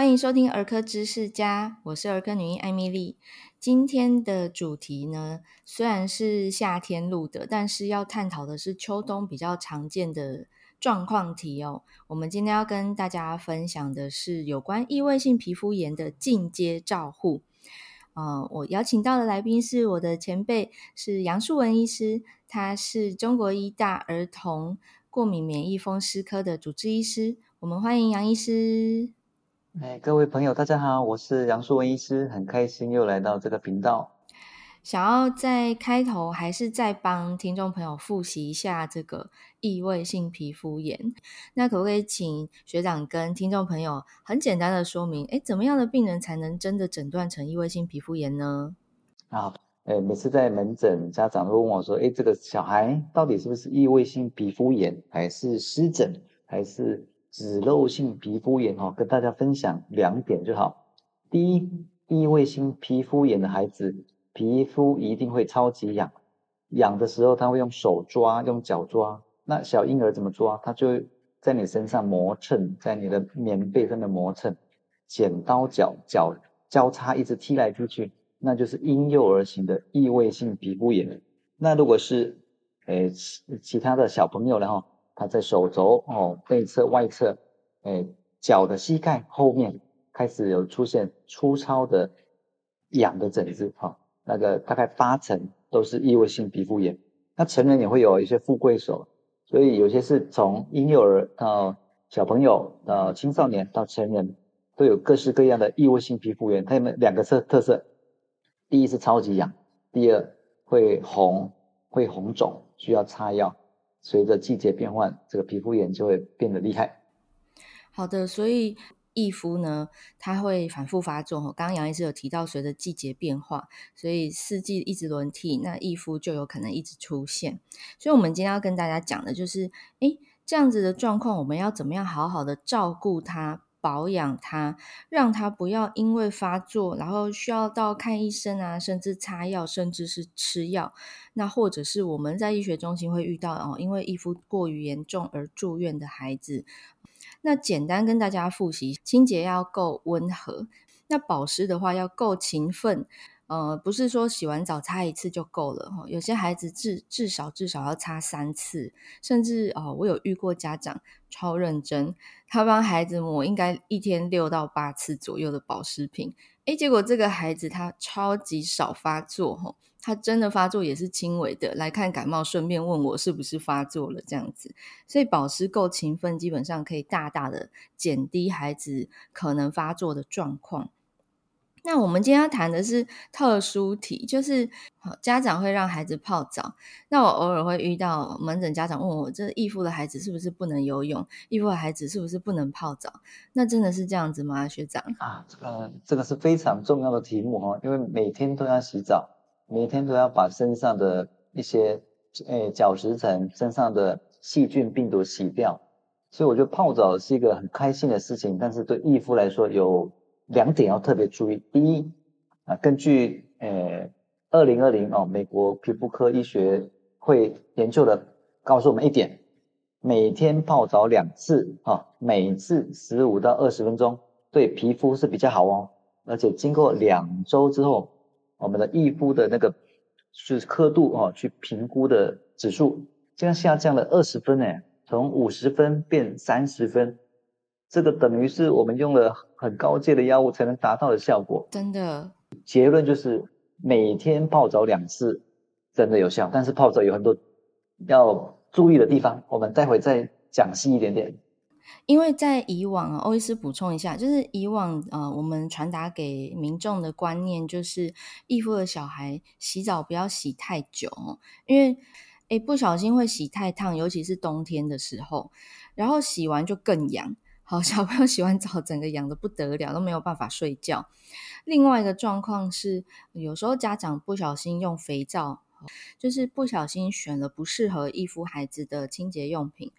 欢迎收听儿科知识家，我是儿科女医艾米莉。今天的主题呢，虽然是夏天录的，但是要探讨的是秋冬比较常见的状况题哦。我们今天要跟大家分享的是有关异位性皮肤炎的进阶照护。呃，我邀请到的来宾是我的前辈，是杨树文医师，他是中国医大儿童过敏免疫风湿科的主治医师。我们欢迎杨医师。哎，各位朋友，大家好，我是杨树文医师，很开心又来到这个频道。想要在开头还是再帮听众朋友复习一下这个异位性皮肤炎，那可不可以请学长跟听众朋友很简单的说明，哎，怎么样的病人才能真的诊断成异位性皮肤炎呢？啊，哎，每次在门诊，家长会问我说，哎，这个小孩到底是不是异位性皮肤炎，还是湿疹，还是？脂漏性皮肤炎哈，跟大家分享两点就好。第一，异位性皮肤炎的孩子皮肤一定会超级痒，痒的时候他会用手抓，用脚抓。那小婴儿怎么抓？他就在你身上磨蹭，在你的棉被上面磨蹭，剪刀脚脚交叉一直踢来踢去，那就是婴幼儿型的异位性皮肤炎。那如果是诶其其他的小朋友呢哈？他在手肘哦、内侧、外侧，哎，脚的膝盖后面开始有出现粗糙的痒的疹子哈，那个大概八成都是异位性皮肤炎。那成人也会有一些富贵手，所以有些是从婴幼儿到小朋友到青少年到成人都有各式各样的异位性皮肤炎。它有没两个特特色：第一是超级痒，第二会红，会红肿，需要擦药。随着季节变换，这个皮肤炎就会变得厉害。好的，所以易肤呢，它会反复发作。刚刚杨医师有提到，随着季节变化，所以四季一直轮替，那易肤就有可能一直出现。所以，我们今天要跟大家讲的就是，诶，这样子的状况，我们要怎么样好好的照顾它？保养它，让它不要因为发作，然后需要到看医生啊，甚至擦药，甚至是吃药。那或者是我们在医学中心会遇到哦，因为异肤过于严重而住院的孩子。那简单跟大家复习，清洁要够温和，那保湿的话要够勤奋。呃，不是说洗完澡擦一次就够了哈，有些孩子至至少至少要擦三次，甚至哦，我有遇过家长超认真，他帮孩子抹应该一天六到八次左右的保湿品，诶，结果这个孩子他超级少发作哈，他真的发作也是轻微的，来看感冒，顺便问我是不是发作了这样子，所以保湿够勤奋，基本上可以大大的减低孩子可能发作的状况。那我们今天要谈的是特殊题，就是家长会让孩子泡澡。那我偶尔会遇到门诊家长问我，这异肤的孩子是不是不能游泳？异肤的孩子是不是不能泡澡？那真的是这样子吗，学长？啊，这个这个是非常重要的题目哈，因为每天都要洗澡，每天都要把身上的一些诶角质层、身上的细菌、病毒洗掉。所以我觉得泡澡是一个很开心的事情，但是对异肤来说有。两点要特别注意。第一，啊，根据呃二零二零哦美国皮肤科医学会研究的告诉我们一点，每天泡澡两次啊，每次十五到二十分钟，对皮肤是比较好哦。而且经过两周之后，我们的异肤的那个是刻度哦，去评估的指数，这样下降了二十分诶，从五十分变三十分。这个等于是我们用了很高阶的药物才能达到的效果，真的。结论就是每天泡澡两次真的有效，但是泡澡有很多要注意的地方，我们待会再讲细一点点。因为在以往啊，欧医师补充一下，就是以往啊、呃，我们传达给民众的观念就是，异肤的小孩洗澡不要洗太久，因为诶不小心会洗太烫，尤其是冬天的时候，然后洗完就更痒。好，小朋友洗完澡，整个痒的不得了，都没有办法睡觉。另外一个状况是，有时候家长不小心用肥皂，就是不小心选了不适合易肤孩子的清洁用品。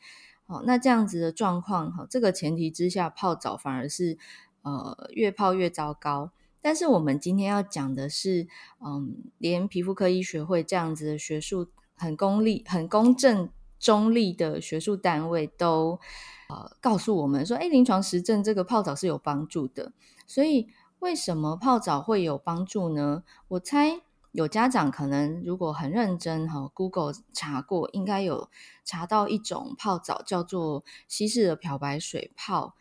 好，那这样子的状况，哈，这个前提之下泡澡反而是呃越泡越糟糕。但是我们今天要讲的是，嗯，连皮肤科医学会这样子的学术很功利、很公正。中立的学术单位都呃告诉我们说，哎，临床实证这个泡澡是有帮助的。所以为什么泡澡会有帮助呢？我猜有家长可能如果很认真哈，Google 查过，应该有查到一种泡澡叫做西式的漂白水泡。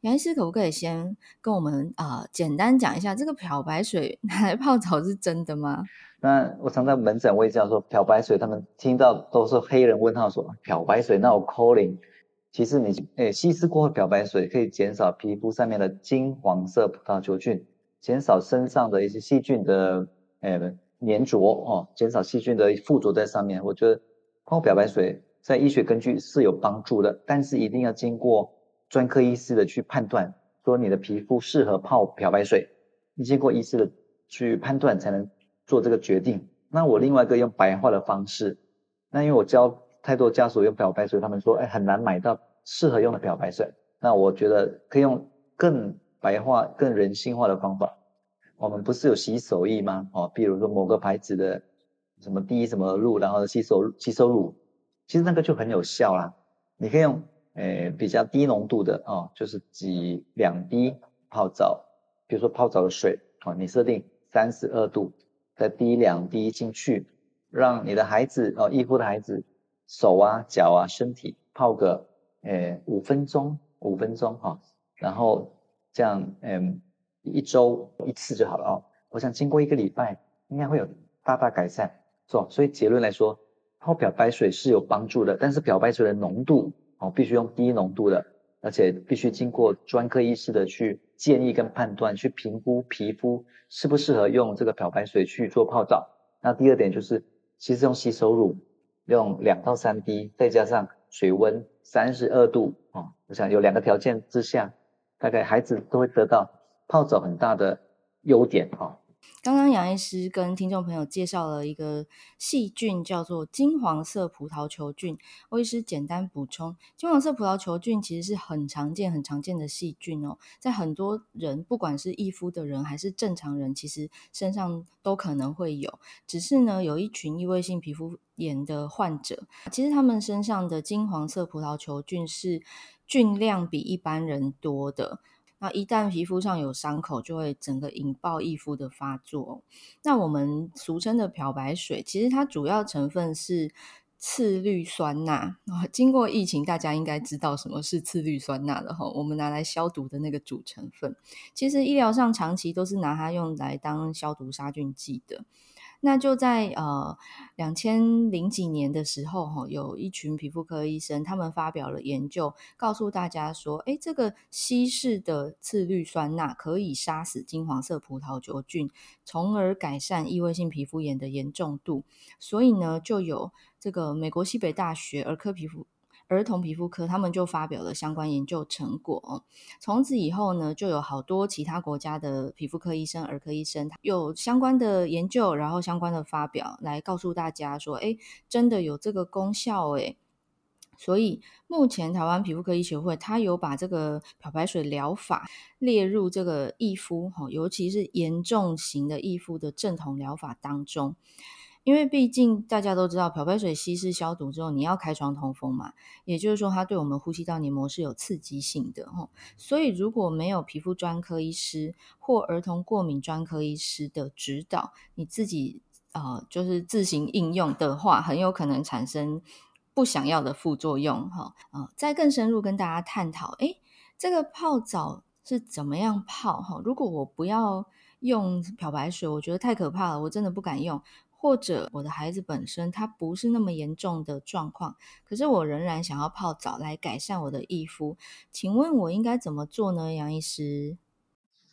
杨医师可不可以先跟我们啊、呃、简单讲一下，这个漂白水 拿来泡澡是真的吗？那我常在门诊我也这样说，漂白水他们听到都是黑人问号说，漂白水那我 calling。其实你诶稀释过后漂白水可以减少皮肤上面的金黄色葡萄球菌，减少身上的一些细菌的诶粘着哦，减少细菌的附着在上面。我觉得泡漂白水在医学根据是有帮助的，但是一定要经过。专科医师的去判断，说你的皮肤适合泡漂白水，你经过医师的去判断才能做这个决定。那我另外一个用白话的方式，那因为我教太多家属用漂白水，他们说哎很难买到适合用的漂白水。那我觉得可以用更白话、更人性化的方法。我们不是有洗手液吗？哦，比如说某个牌子的什么滴什么露，然后吸收吸收乳，其实那个就很有效啦。你可以用。诶，比较低浓度的哦，就是挤两滴泡澡，比如说泡澡的水哦，你设定三十二度，再滴两滴进去，让你的孩子哦，异肤的孩子手啊、脚啊、身体泡个诶五分钟，五分钟哈，然后这样嗯一周一次就好了哦。我想经过一个礼拜，应该会有大大改善，是吧？所以结论来说，泡漂白水是有帮助的，但是漂白水的浓度。哦，必须用低浓度的，而且必须经过专科医师的去建议跟判断，去评估皮肤适不适合用这个漂白水去做泡澡。那第二点就是，其实用吸收乳，用两到三滴，再加上水温三十二度，哦，我想有两个条件之下，大概孩子都会得到泡澡很大的优点，哈。刚刚杨医师跟听众朋友介绍了一个细菌，叫做金黄色葡萄球菌。欧医师简单补充，金黄色葡萄球菌其实是很常见、很常见的细菌哦，在很多人，不管是易肤的人还是正常人，其实身上都可能会有。只是呢，有一群异位性皮肤炎的患者，其实他们身上的金黄色葡萄球菌是菌量比一般人多的。一旦皮肤上有伤口，就会整个引爆易肤的发作。那我们俗称的漂白水，其实它主要成分是次氯酸钠。经过疫情，大家应该知道什么是次氯酸钠了哈。我们拿来消毒的那个主成分，其实医疗上长期都是拿它用来当消毒杀菌剂的。那就在呃两千零几年的时候，哈，有一群皮肤科医生，他们发表了研究，告诉大家说，诶，这个稀释的次氯酸钠可以杀死金黄色葡萄球菌，从而改善异位性皮肤炎的严重度。所以呢，就有这个美国西北大学儿科皮肤。儿童皮肤科他们就发表了相关研究成果，从此以后呢，就有好多其他国家的皮肤科医生、儿科医生有相关的研究，然后相关的发表来告诉大家说，哎，真的有这个功效哎。所以目前台湾皮肤科医学会，它有把这个漂白水疗法列入这个异肤，尤其是严重型的易肤的正统疗法当中。因为毕竟大家都知道，漂白水稀释消毒之后，你要开窗通风嘛，也就是说，它对我们呼吸道黏膜是有刺激性的哈。所以如果没有皮肤专科医师或儿童过敏专科医师的指导，你自己呃就是自行应用的话，很有可能产生不想要的副作用哈。啊，再更深入跟大家探讨，诶，这个泡澡是怎么样泡哈？如果我不要用漂白水，我觉得太可怕了，我真的不敢用。或者我的孩子本身他不是那么严重的状况，可是我仍然想要泡澡来改善我的易肤，请问我应该怎么做呢？杨医师？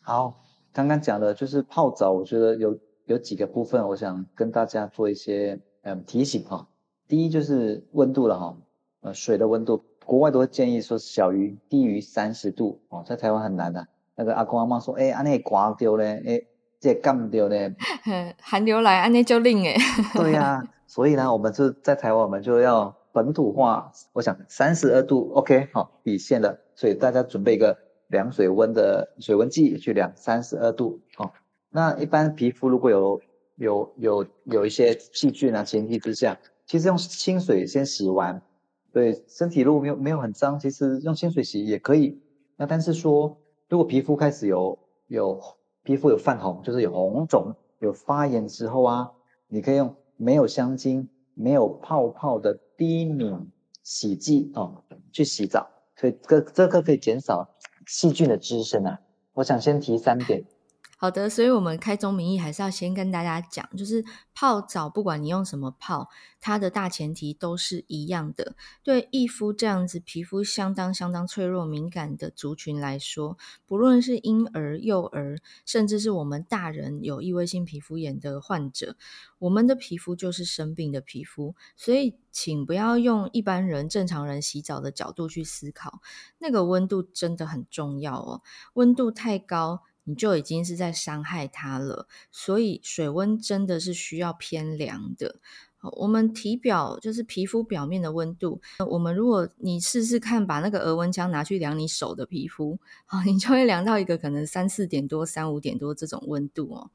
好，刚刚讲的就是泡澡，我觉得有有几个部分，我想跟大家做一些嗯提醒哈。第一就是温度了哈，呃水的温度，国外都会建议说小于低于三十度哦，在台湾很难的。那个阿公阿妈说，哎，安尼刮掉嘞，哎。这干掉呢？寒流来，安尼就冷哎。对呀、啊，所以呢，我们就在台湾，我们就要本土化。我想三十二度，OK，好，底线了。所以大家准备一个量水温的水温计去量三十二度。哦，那一般皮肤如果有有有有一些细菌啊，前提之下，其实用清水先洗完，对，身体如果没有没有很脏，其实用清水洗也可以。那但是说，如果皮肤开始有有皮肤有泛红，就是有红肿、有发炎之后啊，你可以用没有香精、没有泡泡的低敏洗剂哦去洗澡，所以这这个可以减少细菌的滋生啊。我想先提三点。好的，所以我们开宗明义还是要先跟大家讲，就是泡澡，不管你用什么泡，它的大前提都是一样的。对易肤这样子皮肤相当相当脆弱敏感的族群来说，不论是婴儿、幼儿，甚至是我们大人有异位性皮肤炎的患者，我们的皮肤就是生病的皮肤。所以，请不要用一般人、正常人洗澡的角度去思考，那个温度真的很重要哦，温度太高，你就已经是在伤害它了，所以水温真的是需要偏凉的。我们体表就是皮肤表面的温度，我们如果你试试看，把那个额温枪拿去量你手的皮肤，好，你就会量到一个可能三四点多、三五点多这种温度哦。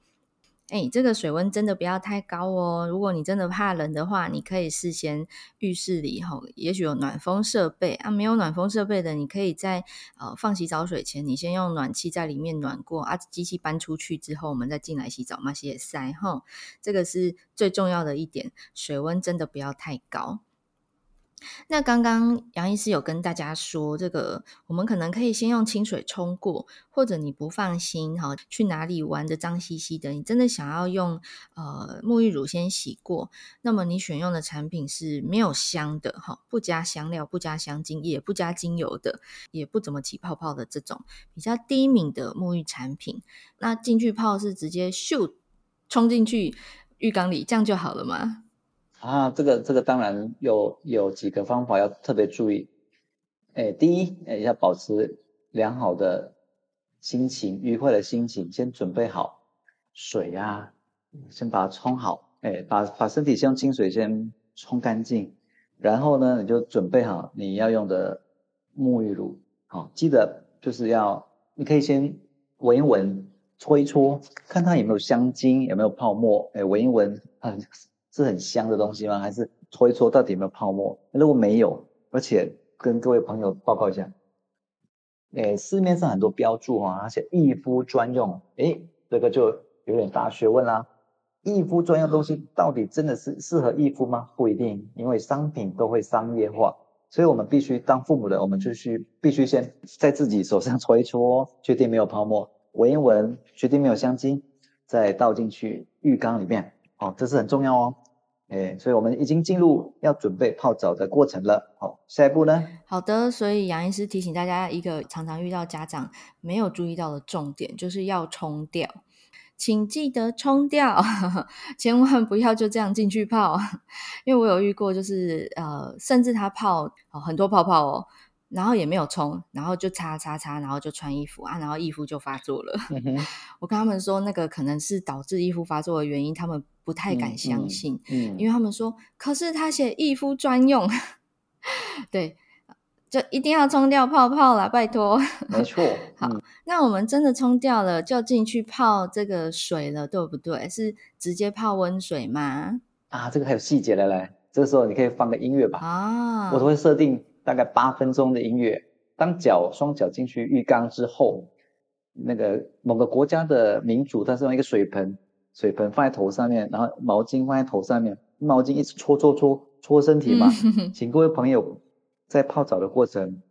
哎，这个水温真的不要太高哦。如果你真的怕冷的话，你可以事先浴室里哈，也许有暖风设备啊。没有暖风设备的，你可以在呃放洗澡水前，你先用暖气在里面暖过啊。机器搬出去之后，我们再进来洗澡嘛，洗也塞哈。这个是最重要的一点，水温真的不要太高。那刚刚杨医师有跟大家说，这个我们可能可以先用清水冲过，或者你不放心哈，去哪里玩的脏兮兮的，你真的想要用呃沐浴乳先洗过，那么你选用的产品是没有香的哈，不加香料、不加香精、也不加精油的，也不怎么起泡泡的这种比较低敏的沐浴产品。那进去泡是直接咻冲进去浴缸里，这样就好了吗？啊，这个这个当然有有几个方法要特别注意。哎，第一，哎，要保持良好的心情，愉快的心情，先准备好水呀，先把它冲好，哎，把把身体先用清水先冲干净，然后呢，你就准备好你要用的沐浴乳，好，记得就是要，你可以先闻一闻，搓一搓，看它有没有香精，有没有泡沫，哎，闻一闻，很。是很香的东西吗？还是搓一搓到底有没有泡沫？如果没有，而且跟各位朋友报告一下，诶，市面上很多标注啊，而且异肤专用，诶，这个就有点大学问啦。异肤专用东西到底真的是适合异肤吗？不一定，因为商品都会商业化，所以我们必须当父母的，我们就需必须先在自己手上 搓一搓，确定没有泡沫，闻一闻，确定没有香精，再倒进去浴缸里面。哦，这是很重要哦，哎，所以我们已经进入要准备泡澡的过程了。好，下一步呢？好的，所以杨医师提醒大家一个常常遇到家长没有注意到的重点，就是要冲掉，请记得冲掉，千万不要就这样进去泡，因为我有遇过，就是呃，甚至他泡哦很多泡泡哦。然后也没有冲，然后就擦擦擦，然后就穿衣服啊，然后衣服就发作了。嗯、我跟他们说，那个可能是导致衣服发作的原因，他们不太敢相信，嗯，嗯因为他们说，可是他写异肤专用，对，就一定要冲掉泡泡啦，拜托。没错。嗯、好，那我们真的冲掉了，就进去泡这个水了，对不对？是直接泡温水吗？啊，这个还有细节的嘞，这个时候你可以放个音乐吧。啊，我都会设定。大概八分钟的音乐，当脚双脚进去浴缸之后，那个某个国家的民主，他是用一个水盆，水盆放在头上面，然后毛巾放在头上面，毛巾一直搓搓搓搓身体嘛。请各位朋友在泡澡的过程，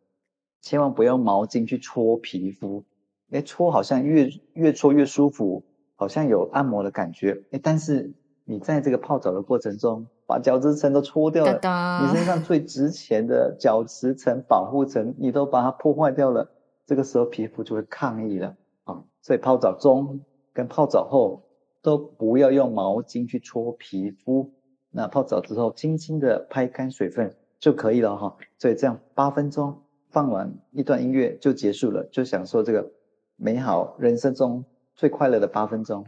千万不要用毛巾去搓皮肤，哎，搓好像越越搓越舒服，好像有按摩的感觉，哎，但是你在这个泡澡的过程中。把角质层都搓掉了，你身上最值钱的角质层、保护层，你都把它破坏掉了。这个时候皮肤就会抗议了啊！所以泡澡中跟泡澡后都不要用毛巾去搓皮肤。那泡澡之后，轻轻的拍干水分就可以了哈。所以这样八分钟放完一段音乐就结束了，就享受这个美好人生中最快乐的八分钟。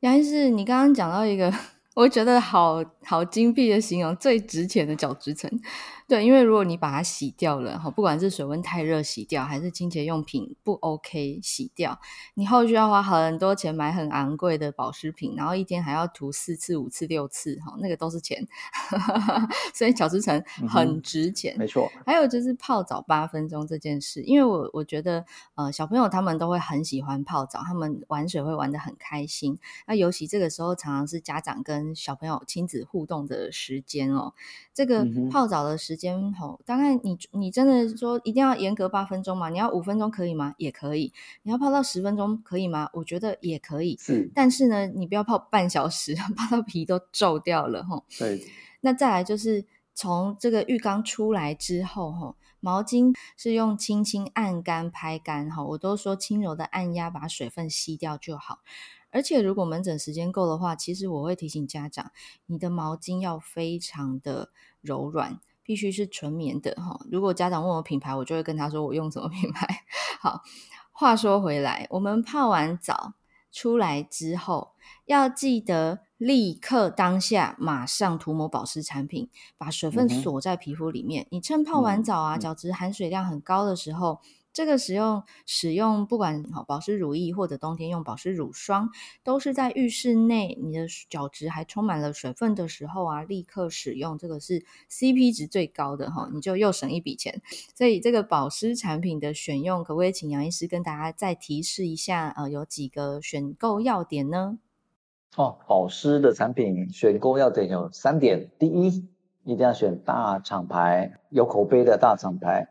杨医师，你刚刚讲到一个。我觉得好好精辟的形容，最值钱的角质层。对，因为如果你把它洗掉了，哈，不管是水温太热洗掉，还是清洁用品不 OK 洗掉，你后续要花很多钱买很昂贵的保湿品，然后一天还要涂四次、五次、六次，哈，那个都是钱。所以角质层很值钱，嗯、没错。还有就是泡澡八分钟这件事，因为我我觉得，呃，小朋友他们都会很喜欢泡澡，他们玩水会玩的很开心。那尤其这个时候，常常是家长跟小朋友亲子互动的时间哦。这个泡澡的时间。时间吼，大概你你真的说一定要严格八分钟吗？你要五分钟可以吗？也可以。你要泡到十分钟可以吗？我觉得也可以。是，但是呢，你不要泡半小时，泡到皮都皱掉了吼。对。那再来就是从这个浴缸出来之后吼，毛巾是用轻轻按干拍干哈，我都说轻柔的按压，把水分吸掉就好。而且如果门诊时间够的话，其实我会提醒家长，你的毛巾要非常的柔软。必须是纯棉的哈。如果家长问我品牌，我就会跟他说我用什么品牌。好，话说回来，我们泡完澡出来之后，要记得立刻当下马上涂抹保湿产品，把水分锁在皮肤里面。嗯、你趁泡完澡啊，角质含水量很高的时候。这个使用使用不管好保湿乳液或者冬天用保湿乳霜，都是在浴室内你的角质还充满了水分的时候啊，立刻使用，这个是 CP 值最高的哈，你就又省一笔钱。所以这个保湿产品的选用，可不可以请杨医师跟大家再提示一下？呃，有几个选购要点呢？哦，保湿的产品选购要点有三点：第一，一定要选大厂牌，有口碑的大厂牌；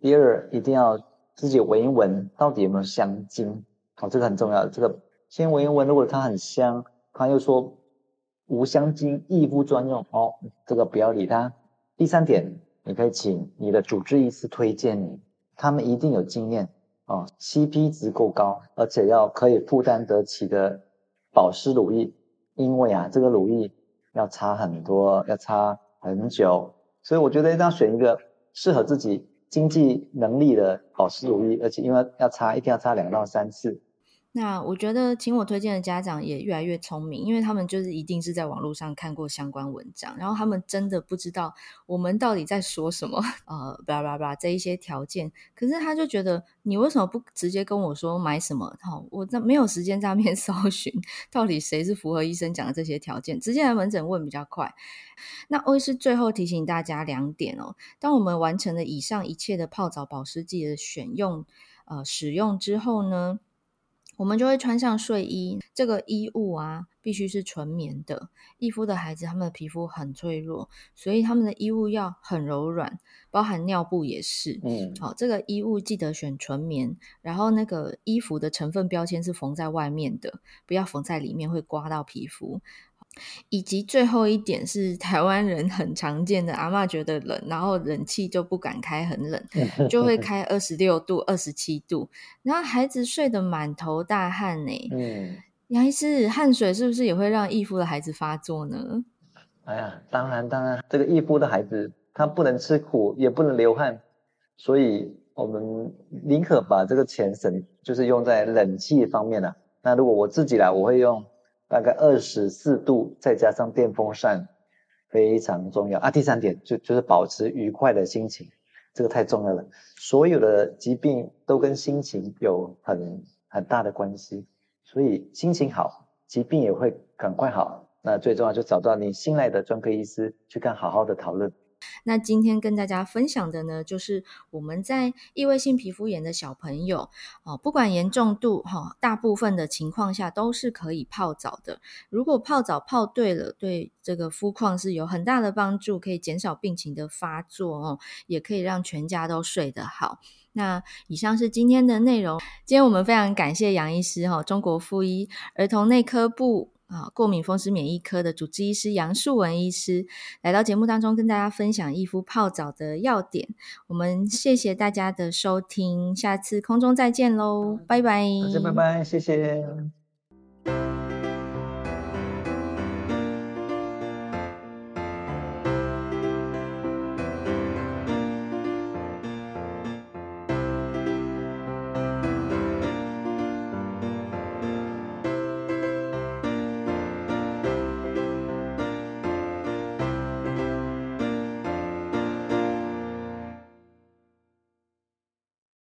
第二，一定要。自己闻一闻，到底有没有香精？好、哦，这个很重要。这个先闻一闻，如果它很香，他又说无香精，易肤专用，哦，这个不要理它。第三点，你可以请你的主治医师推荐你，他们一定有经验哦，CP 值够高，而且要可以负担得起的保湿乳液，因为啊，这个乳液要擦很多，要擦很久，所以我觉得一定要选一个适合自己。经济能力的保持努力，而且因为要擦，一定要擦两到三次。那我觉得，请我推荐的家长也越来越聪明，因为他们就是一定是在网络上看过相关文章，然后他们真的不知道我们到底在说什么，呃，巴拉巴拉这一些条件。可是他就觉得，你为什么不直接跟我说买什么？好，我这没有时间在那边 搜寻，到底谁是符合医生讲的这些条件，直接来门诊问比较快。那欧医师最后提醒大家两点哦，当我们完成了以上一切的泡澡保湿剂的选用、呃使用之后呢，我们就会穿上睡衣，这个衣物啊，必须是纯棉的。易肤的孩子，他们的皮肤很脆弱，所以他们的衣物要很柔软，包含尿布也是。嗯，好，这个衣物记得选纯棉，然后那个衣服的成分标签是缝在外面的，不要缝在里面，会刮到皮肤。以及最后一点是台湾人很常见的，阿嬷觉得冷，然后冷气就不敢开很冷，就会开二十六度、二十七度，然后孩子睡得满头大汗呢。嗯，杨医师，汗水是不是也会让异肤的孩子发作呢？哎呀，当然当然，这个异肤的孩子他不能吃苦，也不能流汗，所以我们宁可把这个钱省，就是用在冷气方面了。那如果我自己来，我会用。大概二十四度，再加上电风扇，非常重要啊。第三点就就是保持愉快的心情，这个太重要了。所有的疾病都跟心情有很很大的关系，所以心情好，疾病也会赶快好。那最重要就找到你信赖的专科医师，去看好好的讨论。那今天跟大家分享的呢，就是我们在异位性皮肤炎的小朋友哦，不管严重度哈，大部分的情况下都是可以泡澡的。如果泡澡泡对了，对这个肤况是有很大的帮助，可以减少病情的发作哦，也可以让全家都睡得好。那以上是今天的内容。今天我们非常感谢杨医师哈，中国妇医儿童内科部。啊，过敏风湿免疫科的主治医师杨树文医师来到节目当中，跟大家分享异肤泡澡的要点。我们谢谢大家的收听，下次空中再见喽，拜拜。大家拜拜，谢谢。